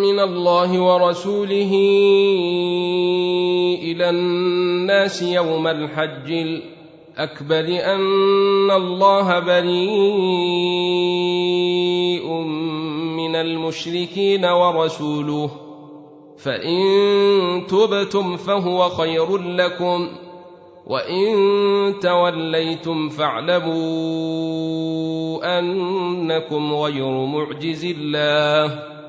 من الله ورسوله إلى الناس يوم الحج الأكبر أن الله بريء من المشركين ورسوله. فإن تبتم فهو خير لكم وإن توليتم فاعلموا أنكم غير معجز الله.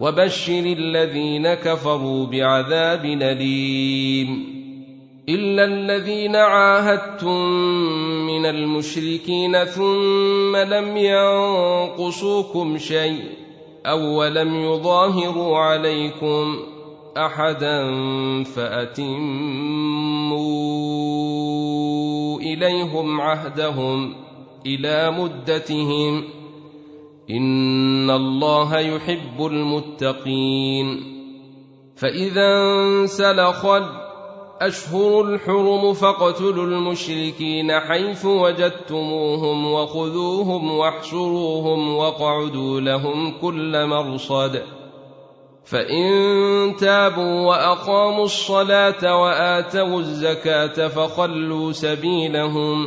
وبشر الذين كفروا بعذاب أليم. إلا الذين عاهدتم من المشركين ثم لم ينقصوكم شيء أو ولم يظاهروا عليكم أحدا فأتموا إليهم عهدهم إلى مدتهم ان الله يحب المتقين فاذا انسلخ الأشهر الحرم فاقتلوا المشركين حيث وجدتموهم وخذوهم واحشروهم واقعدوا لهم كل مرصد فإن تابوا وأقاموا الصلاة وآتوا الزكاة فخلوا سبيلهم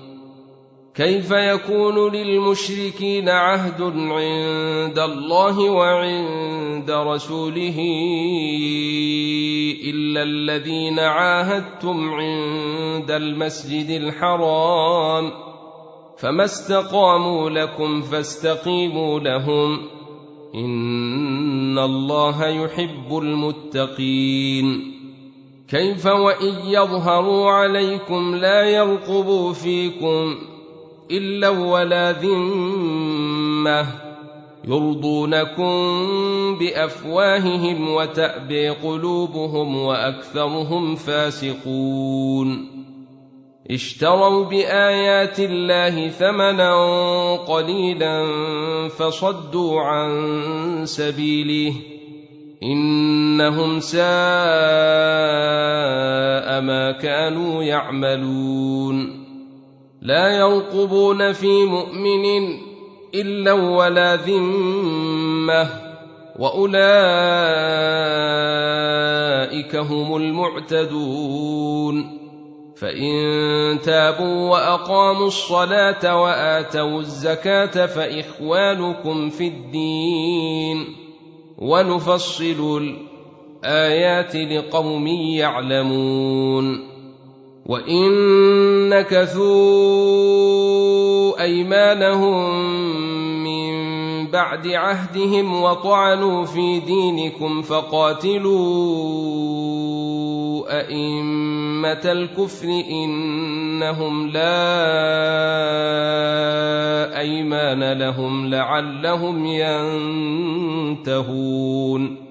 كيف يكون للمشركين عهد عند الله وعند رسوله إلا الذين عاهدتم عند المسجد الحرام فما استقاموا لكم فاستقيموا لهم إن الله يحب المتقين كيف وإن يظهروا عليكم لا يرقبوا فيكم إلا ولا ذمة. يرضونكم بأفواههم وتأبي قلوبهم وأكثرهم فاسقون. اشتروا بآيات الله ثمنا قليلا فصدوا عن سبيله. إنهم ساء ما كانوا يعملون. لا يرقبون في مؤمن إلا ولا ذمة وأولئك هم المعتدون فإن تابوا وأقاموا الصلاة وآتوا الزكاة فإخوانكم في الدين ونفصل الآيات لقوم يعلمون وان نكثوا ايمانهم من بعد عهدهم وطعنوا في دينكم فقاتلوا ائمه الكفر انهم لا ايمان لهم لعلهم ينتهون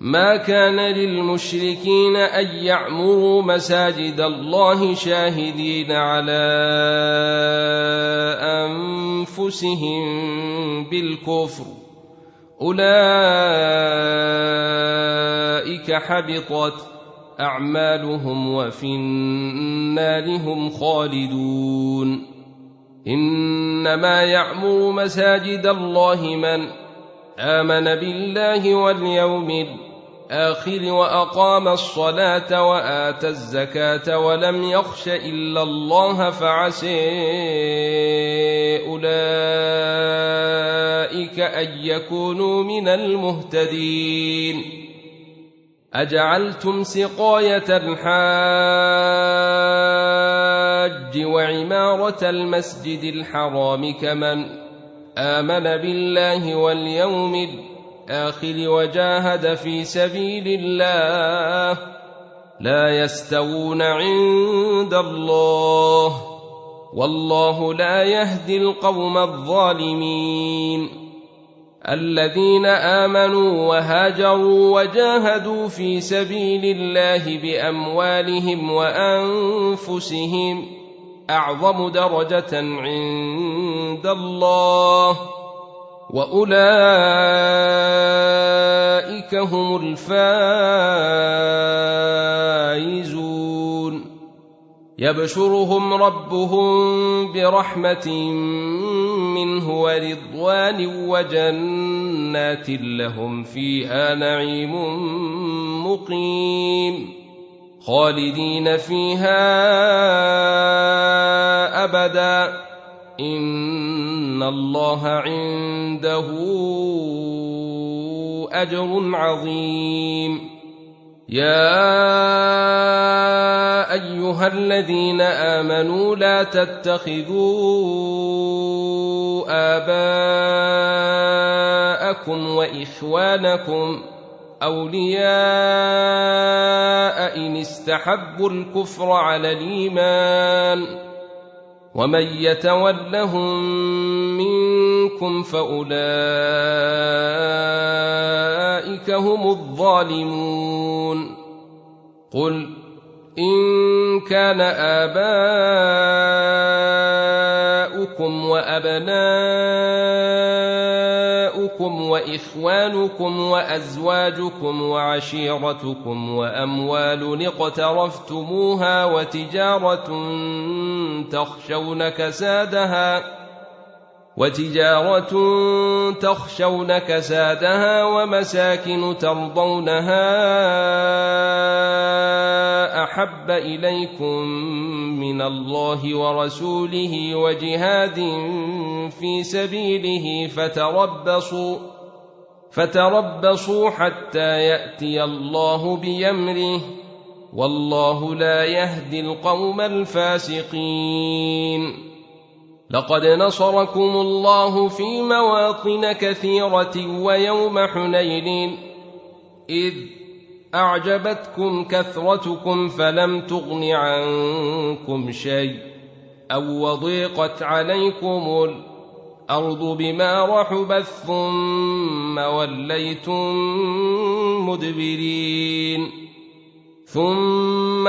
ما كان للمشركين أن يعمروا مساجد الله شاهدين على أنفسهم بالكفر. أولئك حبطت أعمالهم وفي النار هم خالدون. إنما يعمر مساجد الله من آمن بالله واليوم الآخر. الآخر وأقام الصلاة وآتى الزكاة ولم يخش إلا الله فعسى أولئك أن يكونوا من المهتدين. أجعلتم سقاية الحاج وعمارة المسجد الحرام كمن آمن بالله واليوم الآخر الآخر وجاهد في سبيل الله لا يستوون عند الله والله لا يهدي القوم الظالمين. الذين آمنوا وهاجروا وجاهدوا في سبيل الله بأموالهم وأنفسهم أعظم درجة عند الله. وأولئك هم الفائزون. يبشرهم ربهم برحمة منه ورضوان وجنات لهم فيها نعيم مقيم. خالدين فيها ابدا. ان الله عنده اجر عظيم. يا ايها الذين امنوا لا تتخذوا اباءكم واخوانكم اولياء ان استحبوا الكفر على الايمان ومن يتولهم منكم فاولئك هم الظالمون قل ان كان اباؤكم وابناؤكم وإخوانكم وأزواجكم وعشيرتكم وأموال اقترفتموها وتجارة تخشون كسادها وتجارة تخشون كسادها ومساكن ترضونها أحب إليكم من الله ورسوله وجهاد في سبيله فتربصوا فتربصوا حتى يأتي الله بأمره والله لا يهدي القوم الفاسقين. لقد نصركم الله في مواطن كثيرة ويوم حنين إذ أعجبتكم كثرتكم فلم تغن عنكم شيء أو وضيقت عليكم الأرض بما رحبت ثم وليتم مدبرين ثم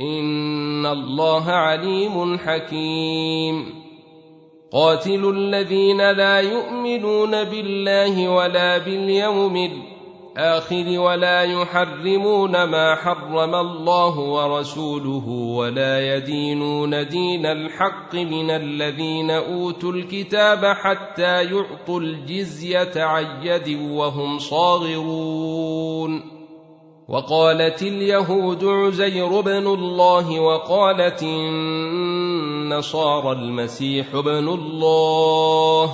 ان الله عليم حكيم. قاتلوا الذين لا يؤمنون بالله ولا باليوم الآخر ولا يحرمون ما حرم الله ورسوله ولا يدينون دين الحق من الذين أوتوا الكتاب حتى يعطوا الجزية عن يد وهم صاغرون. وقالت اليهود عزير بن الله وقالت النصارى المسيح بن الله.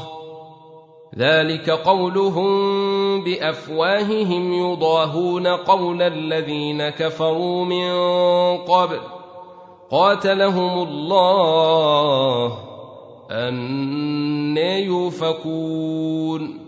ذلك قولهم بأفواههم يضاهون قول الذين كفروا من قبل. قاتلهم الله. أن يوفكون.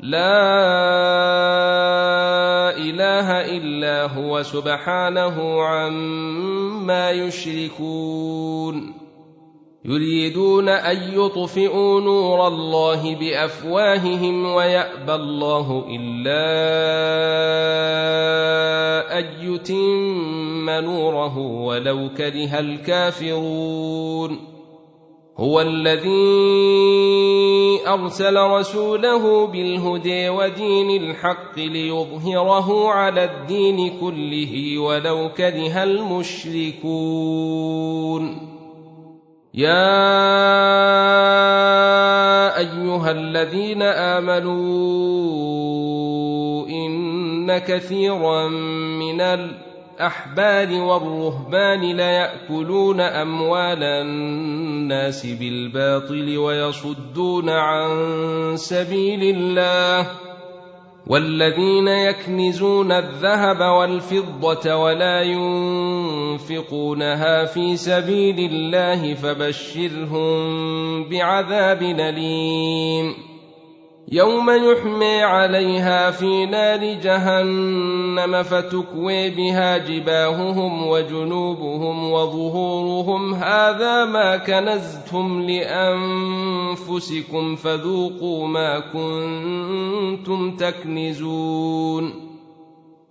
لا إله إلا هو سبحانه عما يشركون. يريدون أن يطفئوا نور الله بأفواههم ويأبى الله إلا أن يتم نوره ولو كره الكافرون. هو الذي أرسل رسوله بالهدى ودين الحق ليظهره على الدين كله ولو كره المشركون. يا أيها الذين آمنوا إن كثيرا من الأحبار والرهبان ليأكلون أموال الناس بالباطل ويصدون عن سبيل الله والذين يكنزون الذهب والفضة ولا ينفقونها في سبيل الله فبشرهم بعذاب أليم يوم يحمي عليها في نار جهنم فتكوي بها جباههم وجنوبهم وظهورهم. هذا ما كنزتم لأنفسكم فذوقوا ما كنتم تكنزون.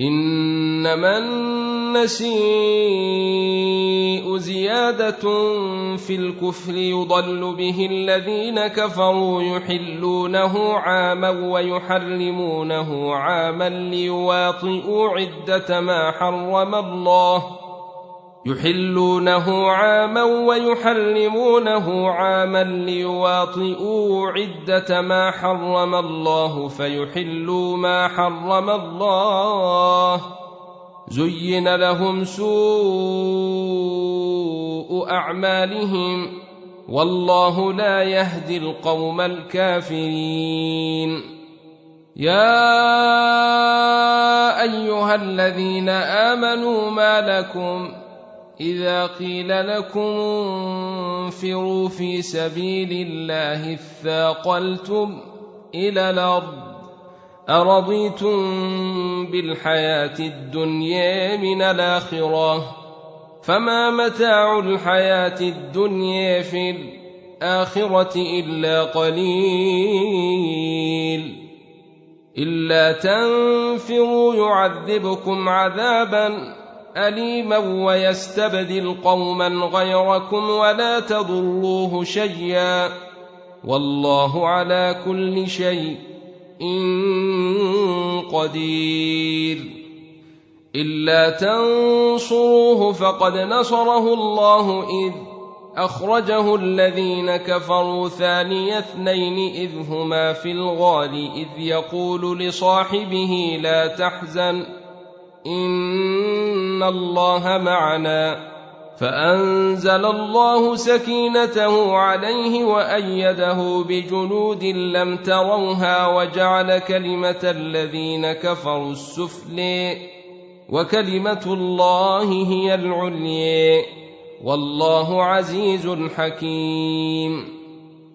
إنما النسيء زيادة في الكفر يضل به الذين كفروا يحلونه عاما ويحرمونه عاما ليواطئوا عدة ما حرم الله يحلونه عاما ويحرمونه عاما ليواطئوا عدة ما حرم الله فيحلوا ما حرم الله. زين لهم سوء أعمالهم. والله لا يهدي القوم الكافرين. يا أيها الذين آمنوا ما لكم إذا قيل لكم انفروا في سبيل الله اثاقلتم إلى الأرض أرضيتم بالحياة الدنيا من الآخرة فما متاع الحياة الدنيا في الآخرة إلا قليل إلا تنفروا يعذبكم عذابا اليما ويستبدل قوما غيركم ولا تضروه شيئا والله على كل شيء قدير الا تنصروه فقد نصره الله اذ اخرجه الذين كفروا ثاني اثنين اذ هما في الغار اذ يقول لصاحبه لا تحزن ان الله معنا فانزل الله سكينته عليه وايده بجنود لم تروها وجعل كلمه الذين كفروا السفل وكلمه الله هي العليا والله عزيز حكيم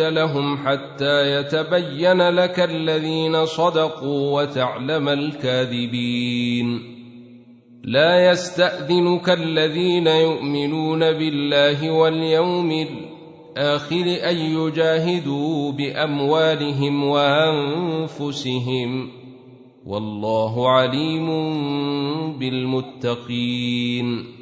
لهم حتى يتبين لك الذين صدقوا وتعلم الكاذبين. لا يستأذنك الذين يؤمنون بالله واليوم الآخر أن يجاهدوا بأموالهم وأنفسهم. والله عليم بالمتقين.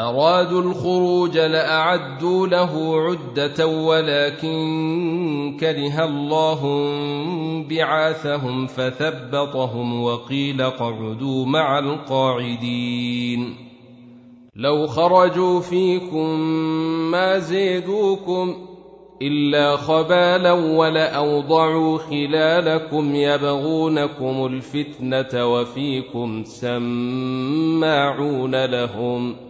أرادوا الخروج لأعدوا له عدة ولكن كره الله بعاثهم فثبطهم وقيل اقعدوا مع القاعدين. لو خرجوا فيكم ما زيدوكم إلا خبالا ولأوضعوا خلالكم يبغونكم الفتنة وفيكم سماعون لهم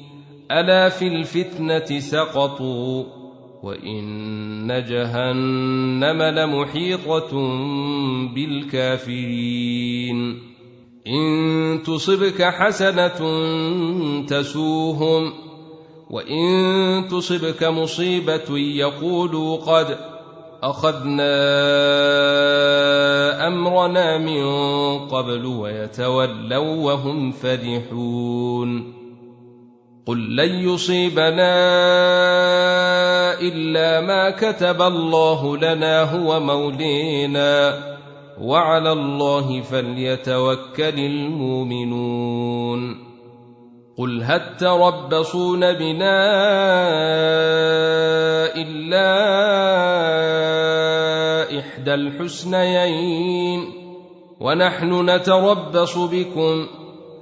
ألا في الفتنة سقطوا وإن جهنم لمحيطة بالكافرين. إن تصبك حسنة تسوهم وإن تصبك مصيبة يقولوا قد أخذنا أمرنا من قبل ويتولوا وهم فرحون قل لن يصيبنا الا ما كتب الله لنا هو مولينا وعلى الله فليتوكل المؤمنون قل هل تربصون بنا الا احدى الحسنيين ونحن نتربص بكم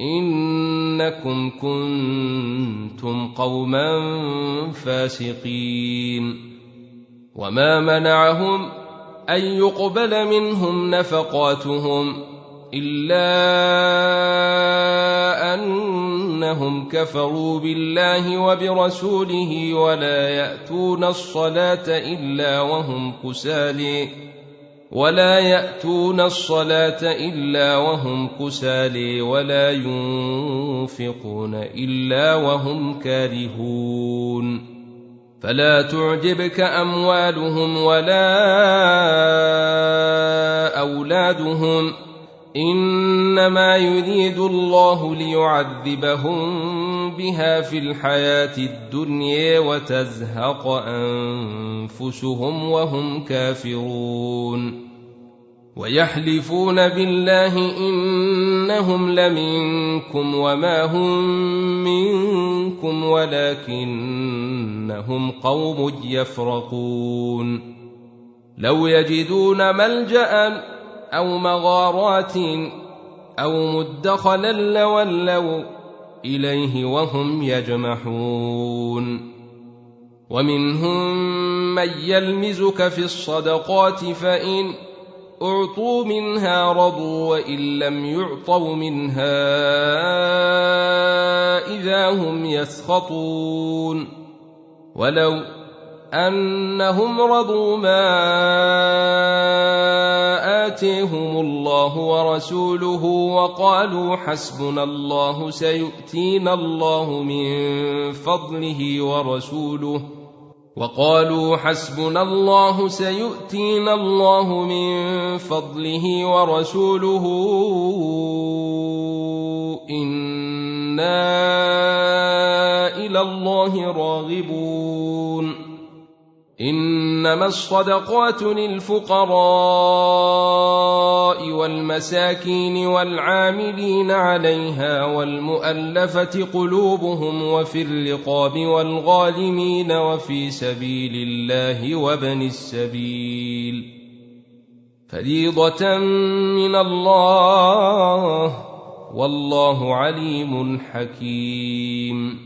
إنكم كنتم قوما فاسقين. وما منعهم أن يقبل منهم نفقاتهم إلا أنهم كفروا بالله وبرسوله ولا يأتون الصلاة إلا وهم كسالي. ولا يأتون الصلاة إلا وهم كسالي ولا ينفقون إلا وهم كارهون. فلا تعجبك أموالهم ولا أولادهم. إنما يريد الله ليعذبهم بها في الحياة الدنيا وتزهق أنفسهم وهم كافرون. ويحلفون بالله إنهم لمنكم وما هم منكم ولكنهم قوم يفرقون. لو يجدون ملجأ أو مغارات أو مدخلا لولوا إليه وهم يجمحون. ومنهم من يلمزك في الصدقات فإن أعطوا منها رضوا وإن لم يعطوا منها إذا هم يسخطون. ولو أنهم رضوا ما آتيهم الله ورسوله وقالوا حسبنا الله سيؤتينا الله من فضله ورسوله وقالوا حسبنا الله سيؤتينا الله من فضله ورسوله إنا إلى الله راغبون إنما الصدقات للفقراء والمساكين والعاملين عليها والمؤلفة قلوبهم وفي الرقاب والغالمين وفي سبيل الله وابن السبيل فريضة من الله والله عليم حكيم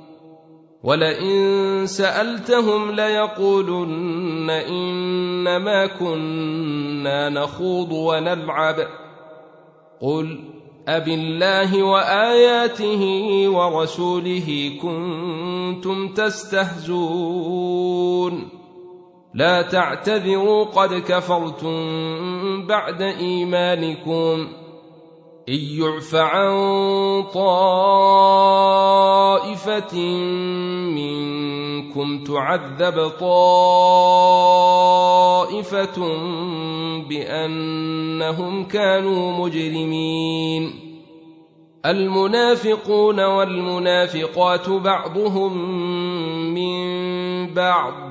ولئن سألتهم ليقولن إنما كنا نخوض ونلعب. قل أب الله وآياته ورسوله كنتم تستهزون. لا تعتذروا قد كفرتم بعد إيمانكم. إن يعف عن طائفة منكم تعذب طائفة بأنهم كانوا مجرمين المنافقون والمنافقات بعضهم من بعض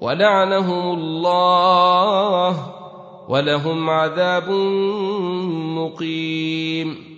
ولعنهم الله ولهم عذاب مقيم.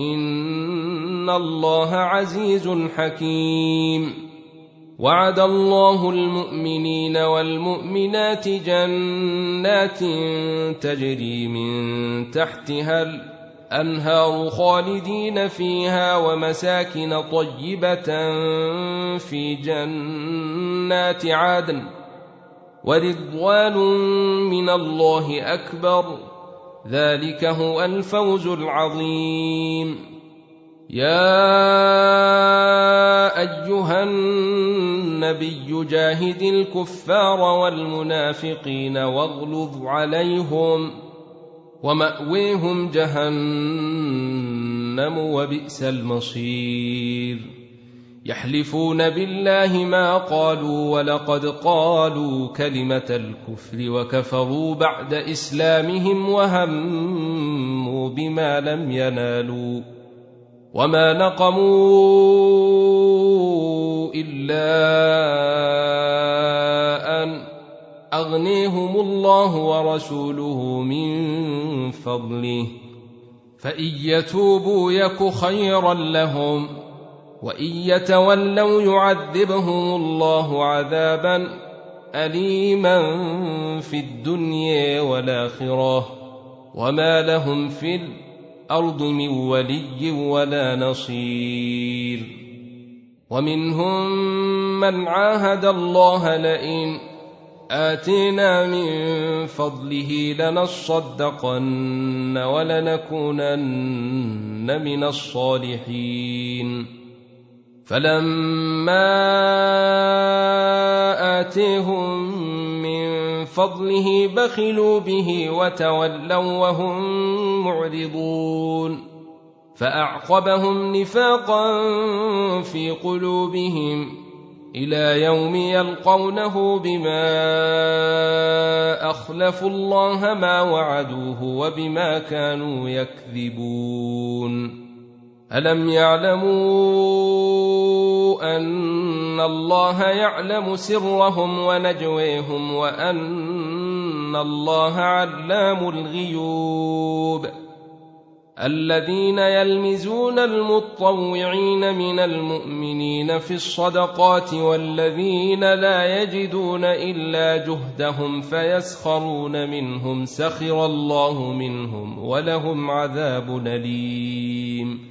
إن الله عزيز حكيم. وعد الله المؤمنين والمؤمنات جنات تجري من تحتها الأنهار خالدين فيها ومساكن طيبة في جنات عدن. ورضوان من الله أكبر. ذلك هو الفوز العظيم. يا أيها النبي جاهد الكفار والمنافقين واغلظ عليهم ومأويهم جهنم وبئس المصير. يحلفون بالله ما قالوا ولقد قالوا كلمة الكفر وكفروا بعد إسلامهم وهموا بما لم ينالوا وما نقموا إلا أن أغنيهم الله ورسوله من فضله فإن يتوبوا يك خيرا لهم وإن يتولوا يعذبهم الله عذابا اليما في الدنيا والآخرة وما لهم في الأرض من ولي ولا نصير ومنهم من عاهد الله لئن آتينا من فضله لنصدقن ولنكونن من الصالحين فلما اتيهم من فضله بخلوا به وتولوا وهم معرضون فاعقبهم نفاقا في قلوبهم إلى يوم يلقونه بما اخلفوا الله ما وعدوه وبما كانوا يكذبون الم يعلموا ان الله يعلم سرهم ونجويهم وان الله علام الغيوب الذين يلمزون المطوعين من المؤمنين في الصدقات والذين لا يجدون الا جهدهم فيسخرون منهم سخر الله منهم ولهم عذاب اليم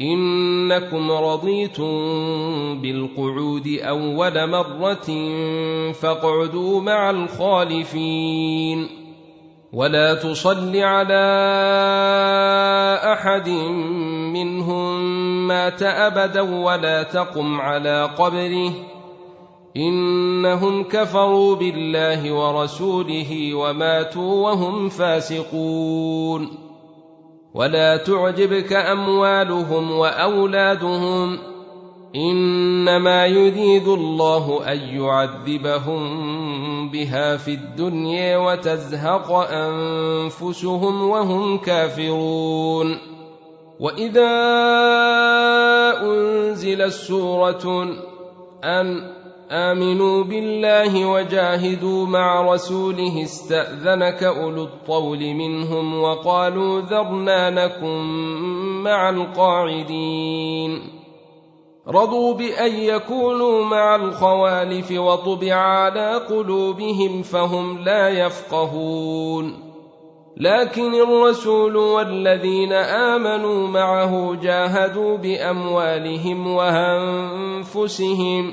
إنكم رضيتم بالقعود أول مرة فاقعدوا مع الخالفين. ولا تصل على أحد منهم مات أبدا ولا تقم على قبره. إنهم كفروا بالله ورسوله وماتوا وهم فاسقون. ولا تعجبك أموالهم وأولادهم إنما يريد الله أن يعذبهم بها في الدنيا وتزهق أنفسهم وهم كافرون وإذا أنزلت سورة أن آمنوا بالله وجاهدوا مع رسوله استأذنك أولو الطول منهم وقالوا ذرنا نكن مع القاعدين. رضوا بأن يكونوا مع الخوالف وطبع على قلوبهم فهم لا يفقهون. لكن الرسول والذين آمنوا معه جاهدوا بأموالهم وأنفسهم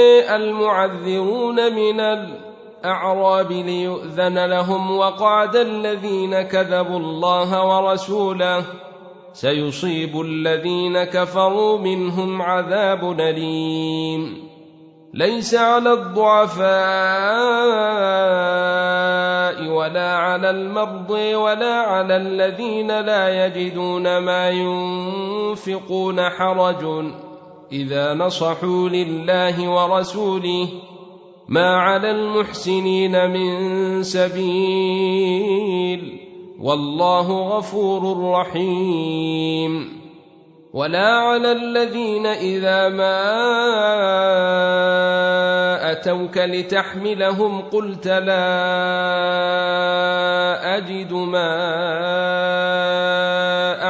المعذرون من الأعراب ليؤذن لهم وقعد الذين كذبوا الله ورسوله سيصيب الذين كفروا منهم عذاب أليم. ليس على الضعفاء ولا على المرضى ولا على الذين لا يجدون ما ينفقون حرج. إذا نصحوا لله ورسوله ما على المحسنين من سبيل والله غفور رحيم. ولا على الذين إذا ما أتوك لتحملهم قلت لا أجد ما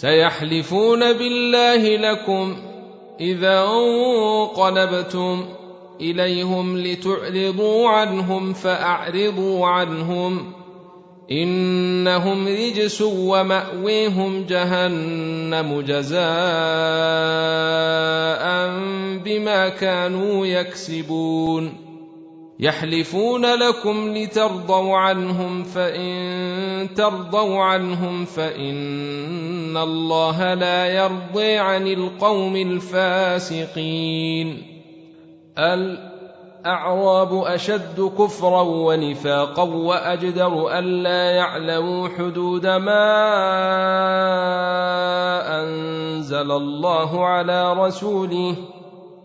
سيحلفون بالله لكم إذا انقلبتم إليهم لتعرضوا عنهم فأعرضوا عنهم إنهم رجس ومأويهم جهنم جزاء بما كانوا يكسبون يحلفون لكم لترضوا عنهم فإن ترضوا عنهم فإن الله لا يرضي عن القوم الفاسقين. الأعراب أشد كفرا ونفاقا وأجدر الا يعلموا حدود ما أنزل الله على رسوله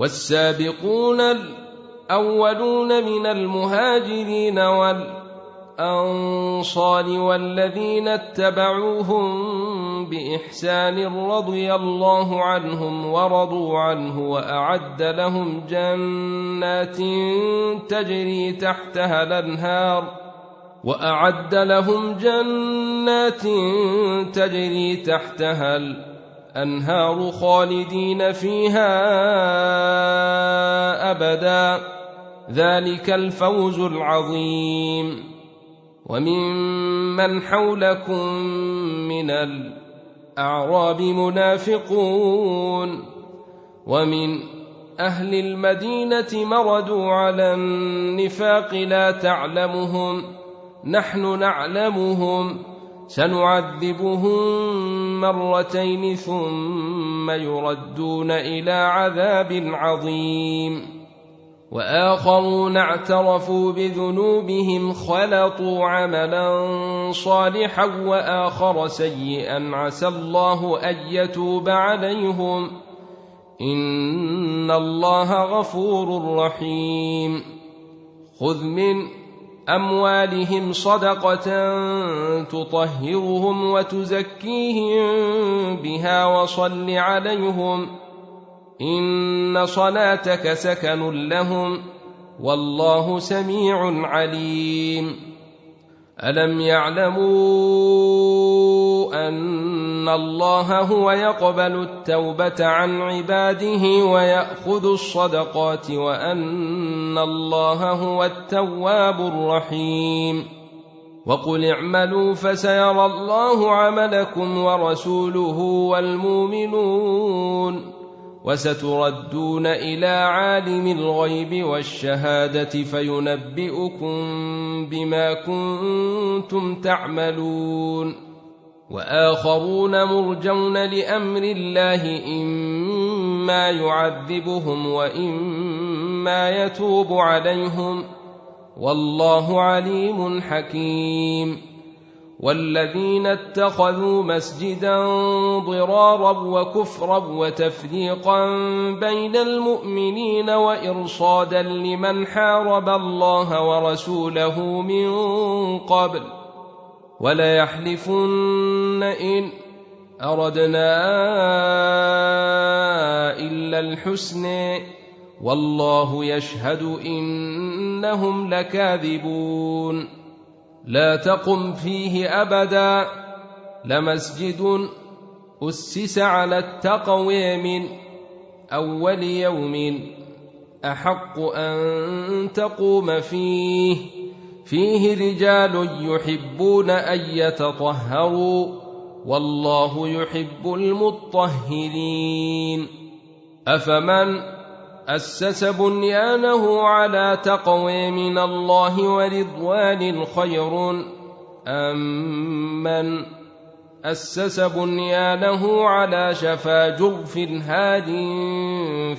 والسابقون الأولون من المهاجرين والأنصار والذين اتبعوهم بإحسان رضي الله عنهم ورضوا عنه وأعد لهم جنات تجري تحتها الأنهار وأعد لهم جنات تجري تحتها الانهار خالدين فيها أبدا. ذلك الفوز العظيم. وممن حولكم من الأعراب منافقون. ومن أهل المدينة مردوا على النفاق لا تعلمهم نحن نعلمهم. سنعذبهم مرتين ثم يردون إلى عذاب عظيم. وآخرون اعترفوا بذنوبهم خلطوا عملا صالحا وآخر سيئا. عسى الله أن يتوب عليهم. إن الله غفور رحيم. خذ من أموالهم صدقة تطهرهم وتزكيهم بها وصل عليهم إن صلاتك سكن لهم والله سميع عليم. ألم يعلموا أن الله هو يقبل التوبة عن عباده ويأخذ الصدقات وأن الله هو التواب الرحيم. وقل اعملوا فسيرى الله عملكم ورسوله والمؤمنون. وستردون إلى عالم الغيب والشهادة فينبئكم بما كنتم تعملون. وآخرون مرجون لأمر الله إما يعذبهم وإما يتوب عليهم والله عليم حكيم والذين اتخذوا مسجدا ضرارا وكفرا وتفريقا بين المؤمنين وإرصادا لمن حارب الله ورسوله من قبل وليحلفن إن أردنا إلا الحسن. والله يشهد إنهم لكاذبون. لا تقم فيه أبدا. لمسجد أسس على التقوى من أول يوم أحق أن تقوم فيه. فيه رجال يحبون أن يتطهروا والله يحب المطهرين. أفمن أسس بنيانه على تقوى من الله ورضوان خير؟ امن أسس بنيانه على شفا جرف هاد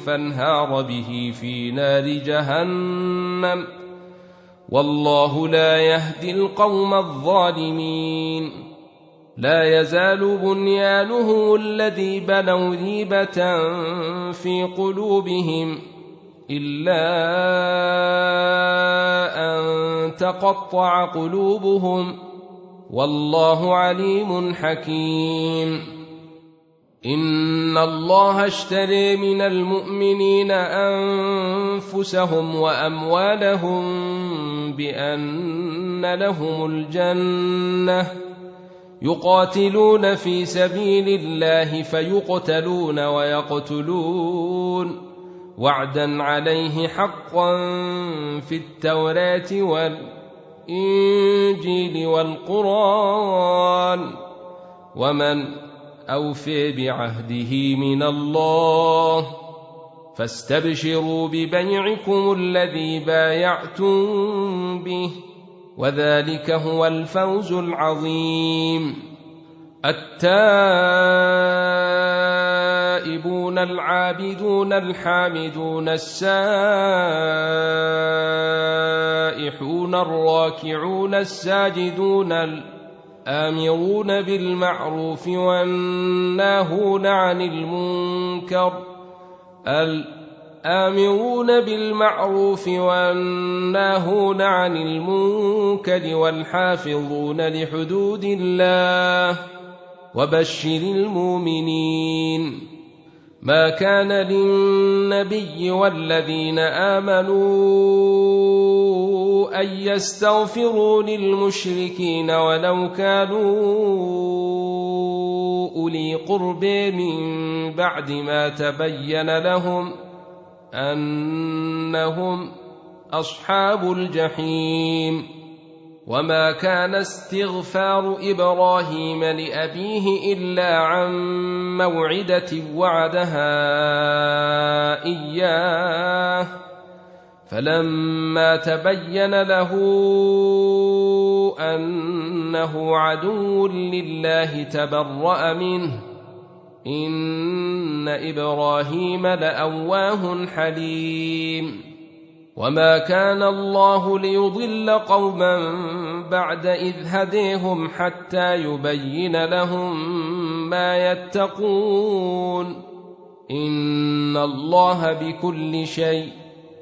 فانهار به في نار جهنم. والله لا يهدي القوم الظالمين. لا يزال بنيانه الذي بنوا ريبه في قلوبهم إلا أن تقطع قلوبهم. والله عليم حكيم. ان الله اشتري من المؤمنين انفسهم واموالهم بان لهم الجنه يقاتلون في سبيل الله فيقتلون ويقتلون وعدا عليه حقا في التوراه والإنجيل الانجيل والقران ومن أوفي بعهده من الله فاستبشروا ببيعكم الذي بايعتم به وذلك هو الفوز العظيم التائبون العابدون الحامدون السائحون الراكعون الساجدون الامرون بالمعروف والناهون عن المنكر. الامرون بالمعروف والناهون عن المنكر والحافظون لحدود الله وبشر المؤمنين. ما كان للنبي والذين آمنوا أن يستغفروا للمشركين ولو كانوا أولي قرب من بعد ما تبين لهم أنهم أصحاب الجحيم. وما كان استغفار إبراهيم لأبيه إلا عن موعدة وعدها إياه. فلما تبين له أنه عدو لله تبرأ منه. إن إبراهيم لأواه حليم. وما كان الله ليضل قوما بعد إذ هديهم حتى يبين لهم ما يتقون. إن الله بكل شيء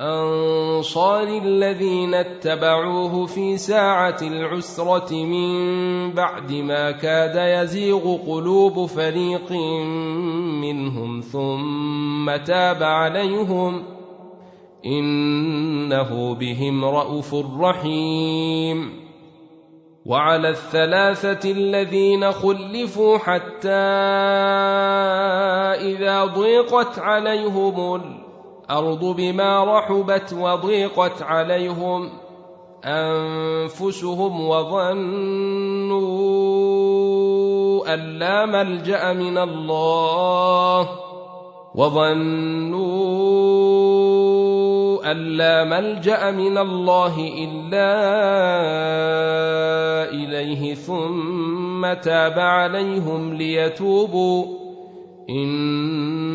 والانصار الذين اتبعوه في ساعة العسرة من بعد ما كاد يزيغ قلوب فريق منهم ثم تاب عليهم إنه بهم رءوف رحيم. وعلى الثلاثة الذين خلفوا حتى إذا ضيقت عليهم الأرض بما رحبت وضيقت عليهم أنفسهم وظنوا أن لا ملجأ من الله وظنوا أن لا ملجأ من الله إلا إليه ثم تاب عليهم ليتوبوا إن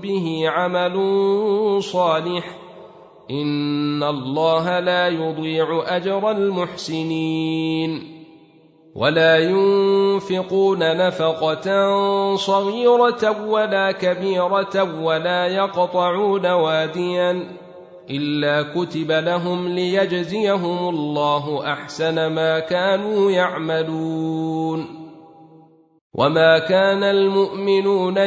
به عمل صالح إن الله لا يضيع أجر المحسنين ولا ينفقون نفقة صغيرة ولا كبيرة ولا يقطعون واديا إلا كتب لهم ليجزيهم الله أحسن ما كانوا يعملون وما كان المؤمنون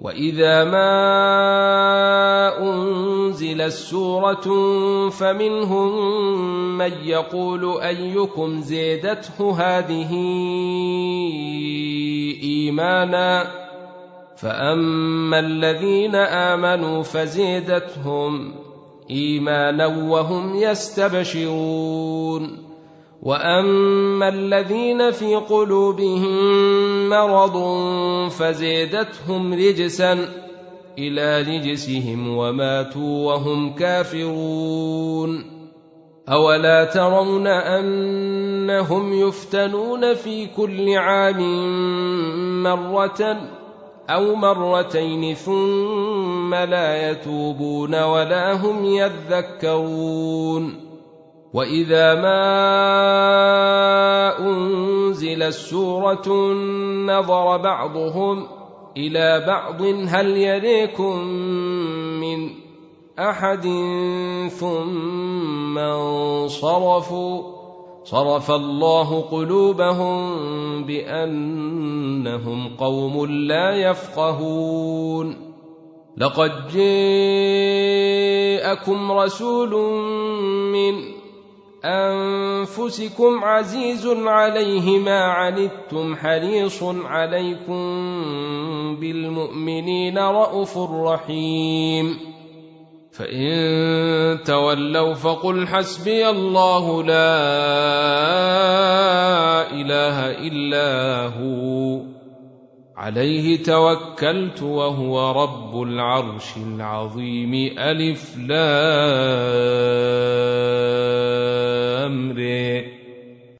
واذا ما انزلت سوره فمنهم من يقول ايكم زيدته هذه ايمانا فاما الذين امنوا فزيدتهم ايمانا وهم يستبشرون واما الذين في قلوبهم مرض فزيدتهم رجسا إلى رجسهم وماتوا وهم كافرون اولا ترون انهم يفتنون في كل عام مره أو مرتين ثم لا يتوبون ولا هم يذكرون واذا ما انزلت سوره نظر بعضهم إلى بعض هل يريكم من احد ثم انصرفوا صرف الله قلوبهم بانهم قوم لا يفقهون لقد جاءكم رسول من أنفسكم عزيز عليه ما عنتم حريص عليكم بالمؤمنين رءوف رحيم. فإن تولوا فقل حسبي الله لا إله إلا هو. عليه توكلت وهو رب العرش العظيم. ألف لام